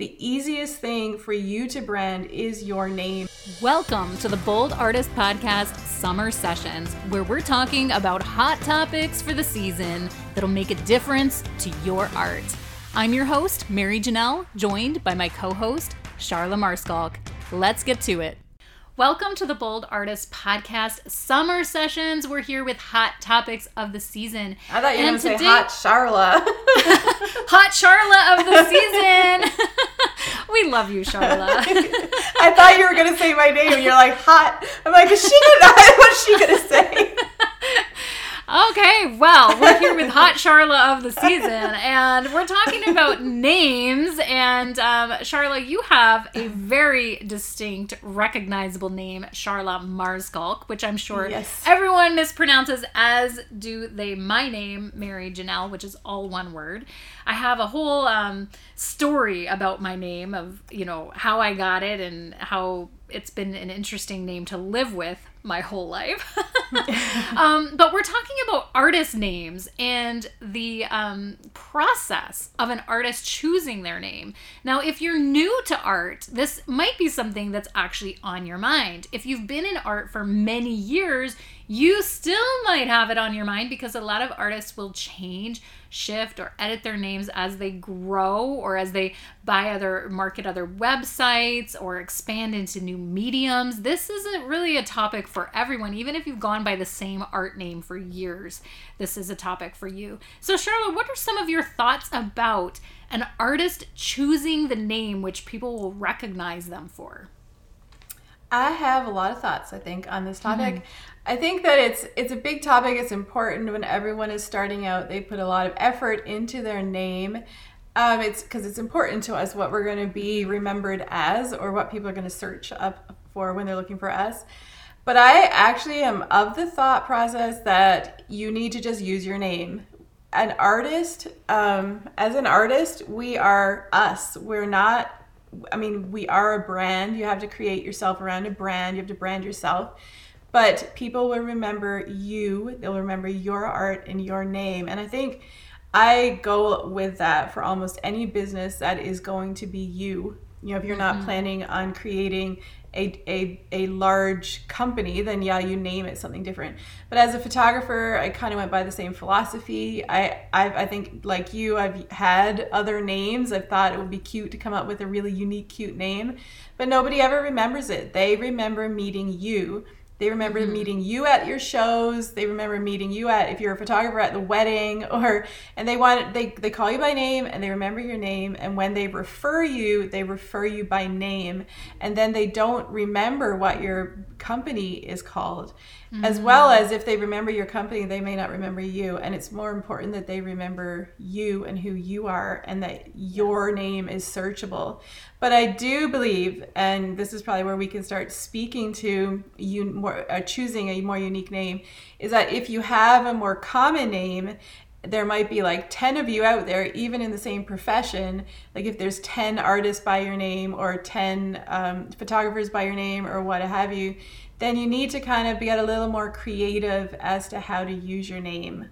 the easiest thing for you to brand is your name. Welcome to the Bold Artist Podcast Summer Sessions, where we're talking about hot topics for the season that'll make a difference to your art. I'm your host, Mary Janelle, joined by my co host, Charla Marskalk. Let's get to it. Welcome to the Bold Artist Podcast Summer Sessions. We're here with hot topics of the season. I thought you were going to say hot Charla. hot Charla of the season. Love you, Charla. I thought you were going to say my name. and You're like, hot. I'm like, is she to, what's she going to say? Okay, well, we're here with Hot Charla of the season, and we're talking about names. And um, Charla, you have a very distinct, recognizable name, Charla Marskalk, which I'm sure yes. everyone mispronounces, as do they my name, Mary Janelle, which is all one word. I have a whole um, story about my name of you know how I got it and how it's been an interesting name to live with my whole life. um, but we're talking about artist names and the um, process of an artist choosing their name. Now, if you're new to art, this might be something that's actually on your mind. If you've been in art for many years, you still might have it on your mind because a lot of artists will change shift or edit their names as they grow or as they buy other market other websites or expand into new mediums. This isn't really a topic for everyone, even if you've gone by the same art name for years. This is a topic for you. So, Charla, what are some of your thoughts about an artist choosing the name which people will recognize them for? I have a lot of thoughts, I think, on this topic. Mm-hmm. I think that it's it's a big topic. It's important when everyone is starting out. They put a lot of effort into their name. Um, it's because it's important to us what we're going to be remembered as, or what people are going to search up for when they're looking for us. But I actually am of the thought process that you need to just use your name. An artist, um, as an artist, we are us. We're not I mean, we are a brand. You have to create yourself around a brand. You have to brand yourself. But people will remember you. They'll remember your art and your name. And I think I go with that for almost any business that is going to be you. You know, if you're not mm-hmm. planning on creating a, a, a large company, then yeah, you name it something different. But as a photographer, I kind of went by the same philosophy. I, I've, I think, like you, I've had other names. I've thought it would be cute to come up with a really unique, cute name, but nobody ever remembers it. They remember meeting you. They remember mm-hmm. meeting you at your shows. They remember meeting you at if you're a photographer at the wedding or and they want they they call you by name and they remember your name and when they refer you, they refer you by name and then they don't remember what your company is called. Mm-hmm. As well as if they remember your company, they may not remember you and it's more important that they remember you and who you are and that your name is searchable. But I do believe, and this is probably where we can start speaking to you more, uh, choosing a more unique name, is that if you have a more common name, there might be like 10 of you out there, even in the same profession. Like if there's 10 artists by your name or 10 um, photographers by your name or what have you, then you need to kind of get a little more creative as to how to use your name.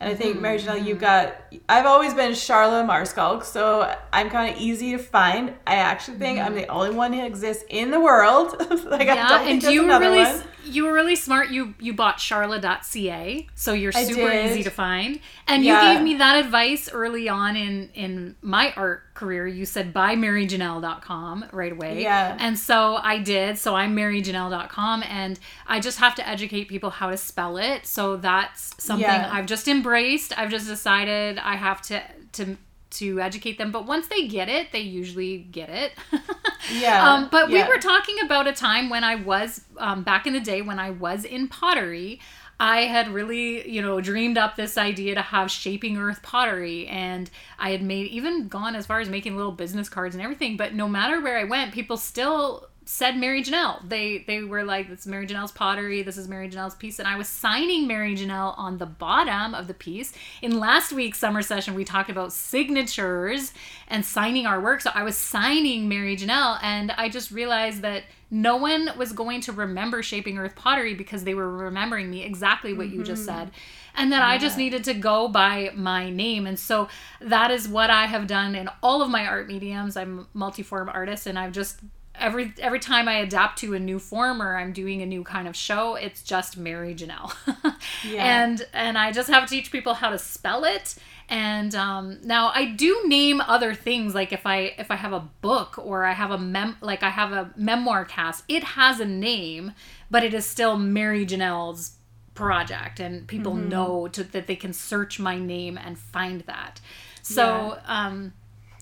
And I think, mm-hmm. Mary Janelle, you mm-hmm. got, I've always been Charla Marskalk, so I'm kind of easy to find. I actually think mm-hmm. I'm the only one who exists in the world. like, yeah, and you were really, one. you were really smart. You you bought charla.ca, so you're super easy to find. And yeah. you gave me that advice early on in, in my art career, you said buy maryjanelle.com right away. Yeah. And so I did. So I'm maryjanelle.com and I just have to educate people how to spell it. So that's something yeah. I've just embraced. I've just decided I have to to to educate them. But once they get it, they usually get it. yeah. Um, but yeah. we were talking about a time when I was um, back in the day when I was in pottery. I had really, you know, dreamed up this idea to have shaping earth pottery and I had made even gone as far as making little business cards and everything, but no matter where I went, people still said Mary Janelle. They they were like, "This is Mary Janelle's pottery. This is Mary Janelle's piece," and I was signing Mary Janelle on the bottom of the piece. In last week's summer session, we talked about signatures and signing our work. So I was signing Mary Janelle, and I just realized that no one was going to remember Shaping Earth Pottery because they were remembering me exactly what you just mm-hmm. said. And then I just needed to go by my name. And so that is what I have done in all of my art mediums. I'm a multiform artist and I've just every every time I adapt to a new form or I'm doing a new kind of show, it's just Mary Janelle. Yeah. And and I just have to teach people how to spell it. And um, now I do name other things like if I if I have a book or I have a mem like I have a memoir cast, it has a name, but it is still Mary Janelle's project and people know to, that they can search my name and find that. So um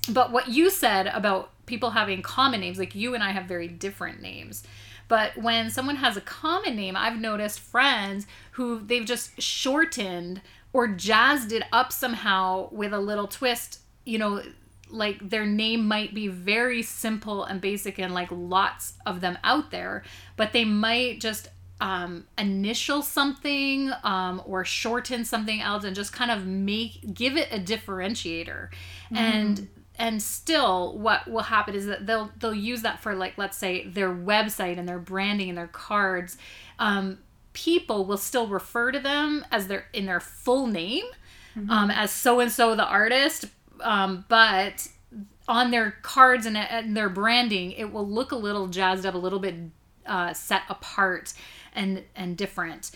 but what you said about people having common names, like you and I have very different names. But when someone has a common name, I've noticed friends who they've just shortened or jazzed it up somehow with a little twist, you know, like their name might be very simple and basic and like lots of them out there, but they might just um, initial something um, or shorten something else and just kind of make give it a differentiator and and still what will happen is that they'll they'll use that for like let's say their website and their branding and their cards um, people will still refer to them as their in their full name um, as so and so the artist um, but on their cards and, and their branding it will look a little jazzed up a little bit uh, set apart and and different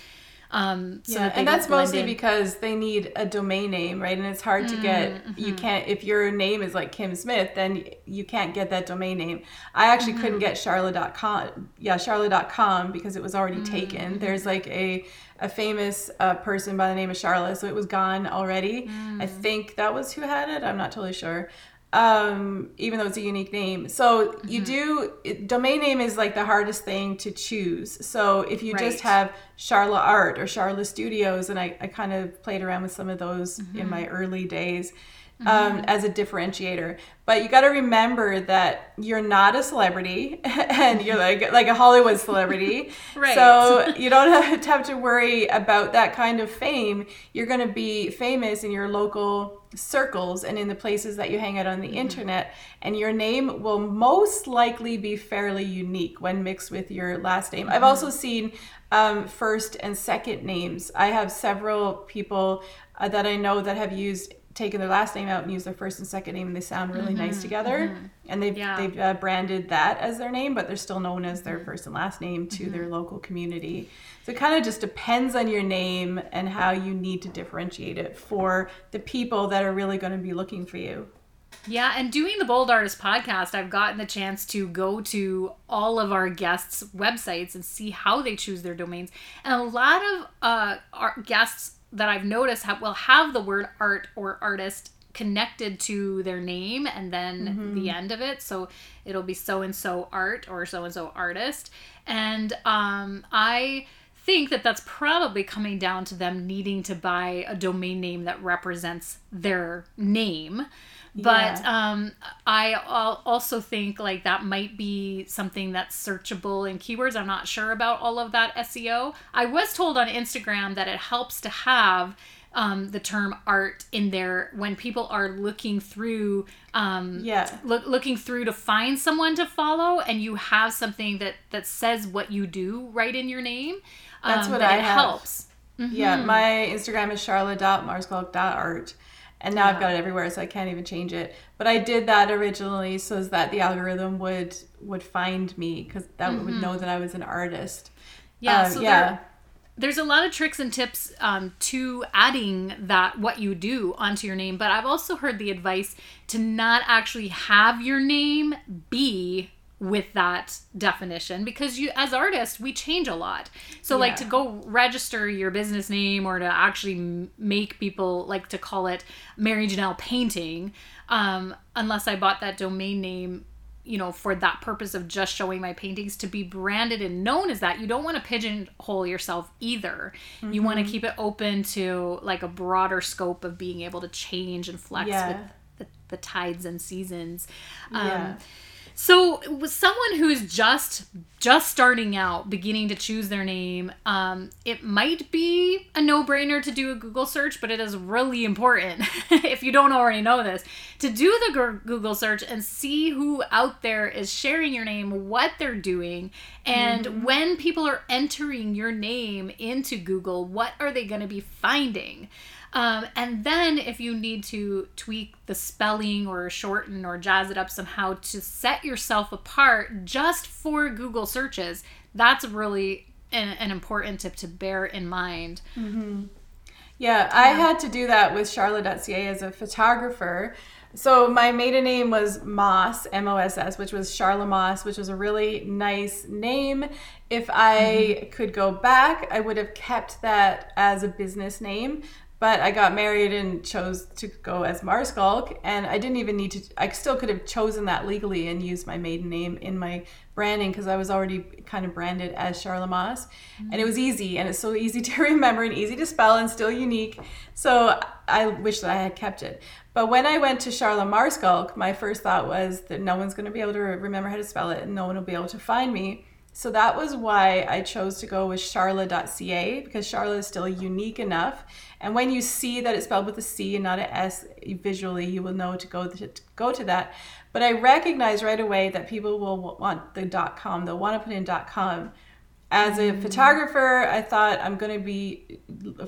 um, so yeah, that and that's mostly in. because they need a domain name, right? And it's hard to get. Mm-hmm. You can't if your name is like Kim Smith, then you can't get that domain name. I actually Mm-hmm. couldn't get Charla.com. Yeah, Charla.com because it was already Mm-hmm. taken. There's like a a famous uh, person by the name of Charla, so it was gone already. I Mm. think that was who had it. I'm not totally sure. Um, even though it's a unique name, so Mm-hmm. you do it, domain name is like the hardest thing to choose. So if you just have Charla Art or Charla Studios, and I, I kind of played around with some of those in Mm-hmm. my early days um, as a differentiator. But you got to remember that you're not a celebrity, and you're like like a Hollywood celebrity. Right. So you don't have to have to worry about that kind of fame. You're going to be famous in your local circles and in the places that you hang out on the internet and your name will most likely be fairly unique when mixed with your last name i've also seen um, first and second names i have several people uh, that i know that have used taken their last name out and used their first and second name and they sound really nice together. And they've, Yeah. they've uh, branded that as their name but they're still known as their first and last name to their local community. So it kind of just depends on your name and how you need to differentiate it for the people that are really going to be looking for you. Yeah, and doing the Bold Artist podcast, I've gotten the chance to go to all of our guests' websites and see how they choose their domains. And a lot of uh, our guests that I've noticed have, will have the word art or artist connected to their name and then the end of it. So it'll be so and so art or so and so artist. And um, I think that that's probably coming down to them needing to buy a domain name that represents their name. But um, I also think like that might be something that's searchable in keywords. I'm not sure about all of that SEO. I was told on Instagram that it helps to have um, the term art in there when people are looking through um, Yeah. look, looking through to find someone to follow and you have something that that says what you do right in your name That's um, what that I it have. helps Yeah, Mm-hmm. my Instagram is charla.marskalk.art. And now I've got it everywhere, so I can't even change it. But I did that originally so that the algorithm would would find me because that would know that I was an artist. Mm-hmm. yeah Um, so yeah. there- there's a lot of tricks and tips um, to adding that what you do onto your name but i've also heard the advice to not actually have your name be with that definition because you as artists we change a lot. So like to go register your business name or to actually make people like to call it mary janelle painting um, unless i bought that domain name you know, for that purpose of just showing my paintings to be branded and known as that, you don't want to pigeonhole yourself either. You want to keep it open to like a broader scope of being able to change and flex Yeah. with the, the tides and seasons. Um, Yeah. So, with someone who's just just starting out, beginning to choose their name, um, it might be a no-brainer to do a Google search, but it is really important if you don't already know this to do the Google search and see who out there is sharing your name, what they're doing, and mm-hmm. when people are entering your name into Google, what are they going to be finding? Um, and then if you need to tweak the spelling or shorten or jazz it up somehow to set yourself apart just for Google searches, that's really an, an important tip to bear in mind. Mm-hmm. Yeah, I had to do that with Charla.ca as a photographer. So my maiden name was Moss, M O S S, which was Charla Moss, which was a really nice name. If I mm-hmm. could go back, I would have kept that as a business name but I got married and chose to go as Marskalk, and I didn't even need to. I still could have chosen that legally and used my maiden name in my branding because I was already kind of branded as Charla mm-hmm. and it was easy and it's so easy to remember and easy to spell and still unique. So I wish that I had kept it. But when I went to Charla Marskalk, my first thought was that no one's going to be able to remember how to spell it, and no one will be able to find me. So that was why I chose to go with charla.ca because Charla is still unique enough. And when you see that it's spelled with a C and not an S visually, you will know to go to, to go to that. But I recognize right away that people will want the .com. They'll want to put in .com. As a mm. photographer, I thought I'm going to be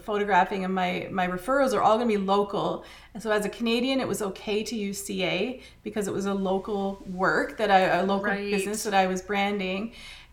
photographing, and my my referrals are all going to be local. And so, as a Canadian, it was okay to use CA because it was a local work that I a local right. business that I was branding.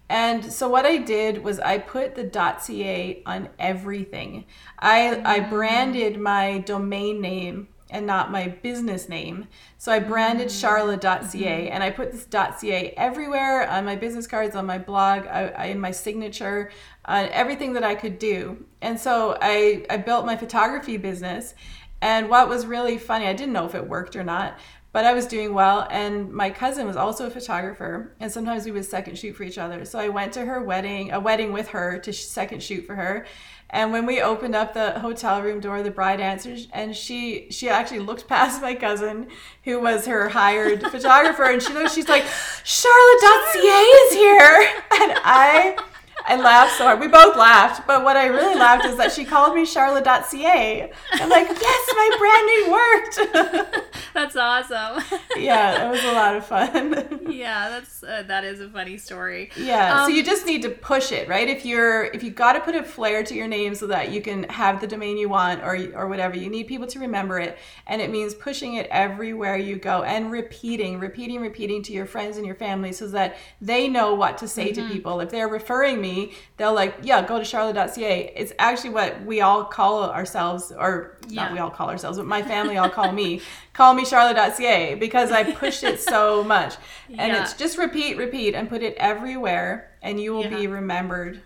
And so what I did was I put the .ca on everything. I I mm. branded my domain name and not my business name. So I branded mm. charla.ca mm-hmm. and I put this .ca everywhere on my business cards, on my blog, I, I, in my signature, on everything that I could do. And so I, I built my photography business. And what was really funny, I didn't know if it worked or not, but I was doing well. And my cousin was also a photographer, and sometimes we would second shoot for each other. So I went to her wedding, a wedding with her to second shoot for her. And when we opened up the hotel room door, the bride answered, and she she actually looked past my cousin, who was her hired photographer, and she she's like, Charla Charla.ca is here, and I I laughed so hard. We both laughed, but what I really laughed is that she called me Charla.ca. I'm like, yes, my branding worked. that's awesome. yeah, it was a lot of fun. yeah, that's uh, that is a funny story. Yeah, um, so you just need to push it, right? If you're if you got to put a flair to your name so that you can have the domain you want or or whatever, you need people to remember it, and it means pushing it everywhere you go and repeating, repeating, repeating to your friends and your family so that they know what to say mm-hmm. to people. If they're referring me they'll like, yeah, go to charla.ca. It's actually what we all call ourselves, or yeah. not we all call ourselves, but my family all call me, call me charla.ca because I pushed it so much. And yeah. it's just repeat, repeat, and put it everywhere, and you will yeah. be remembered.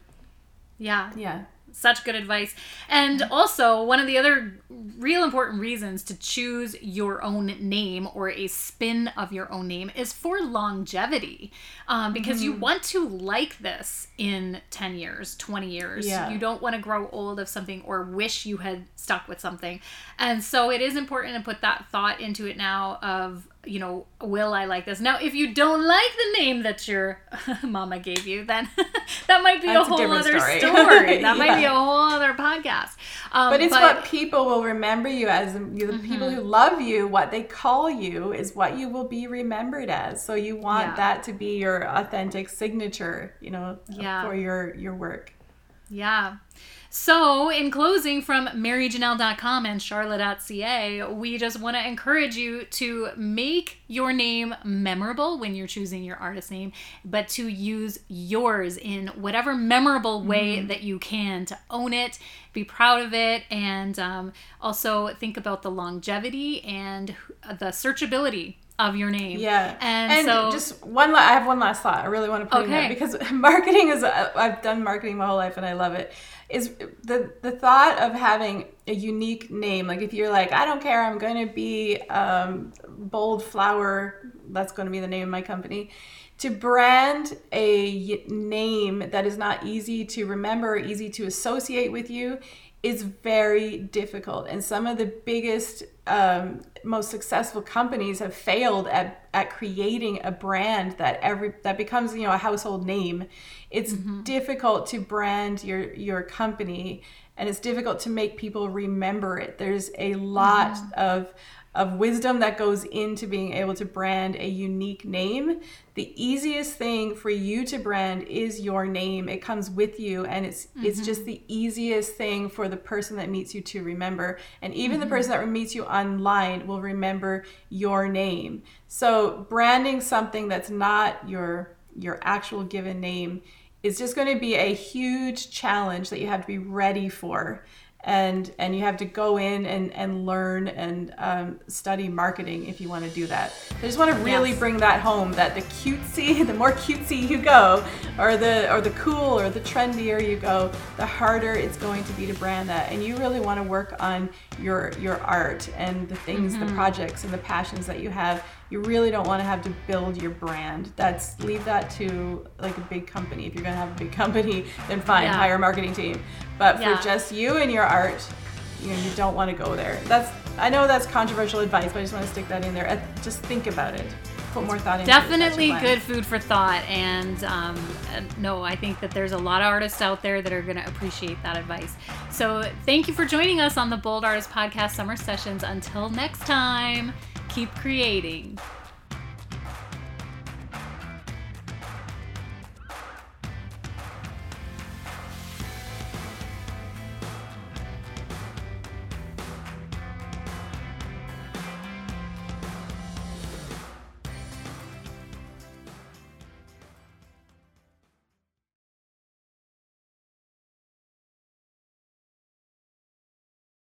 Yeah. Yeah such good advice. And also, one of the other real important reasons to choose your own name or a spin of your own name is for longevity. Um, because mm-hmm. you want to like this in 10 years, 20 years. Yeah. You don't want to grow old of something or wish you had stuck with something. And so, it is important to put that thought into it now of you know, will I like this? Now, if you don't like the name that your mama gave you, then that might be That's a whole a other story. story. That yeah. might be a whole other podcast. Um, but it's but, what people will remember you as. The mm-hmm. people who love you, what they call you is what you will be remembered as. So you want yeah. that to be your authentic signature, you know, yeah. for your your work. Yeah. So, in closing, from maryjanelle.com and Charla.ca, we just want to encourage you to make your name memorable when you're choosing your artist name, but to use yours in whatever memorable way mm-hmm. that you can to own it, be proud of it, and um, also think about the longevity and the searchability of your name. Yeah. And, and so just one la- I have one last thought I really want to put okay. in there because marketing is I've done marketing my whole life and I love it. Is the the thought of having a unique name like if you're like I don't care I'm going to be um, bold flower that's going to be the name of my company to brand a name that is not easy to remember or easy to associate with you is very difficult. And some of the biggest, um, most successful companies have failed at, at creating a brand that every that becomes you know a household name. It's mm-hmm. difficult to brand your your company and it's difficult to make people remember it. There's a lot mm-hmm. of of wisdom that goes into being able to brand a unique name. The easiest thing for you to brand is your name. It comes with you and it's mm-hmm. it's just the easiest thing for the person that meets you to remember. And even mm-hmm. the person that meets you online will remember your name. So branding something that's not your your actual given name is just going to be a huge challenge that you have to be ready for and and you have to go in and and learn and um, study marketing if you want to do that i just want to really yes. bring that home that the cutesy the more cutesy you go or the or the cool or the trendier you go the harder it's going to be to brand that and you really want to work on your your art and the things mm-hmm. the projects and the passions that you have you really don't want to have to build your brand. That's leave that to like a big company. If you're going to have a big company, then fine, yeah. hire a marketing team. But for yeah. just you and your art, you know, you don't want to go there. That's I know that's controversial advice, but I just want to stick that in there. Just think about it. Put more thought into Definitely it. good food for thought. And um, no, I think that there's a lot of artists out there that are going to appreciate that advice. So thank you for joining us on the Bold Artist Podcast Summer Sessions. Until next time keep creating.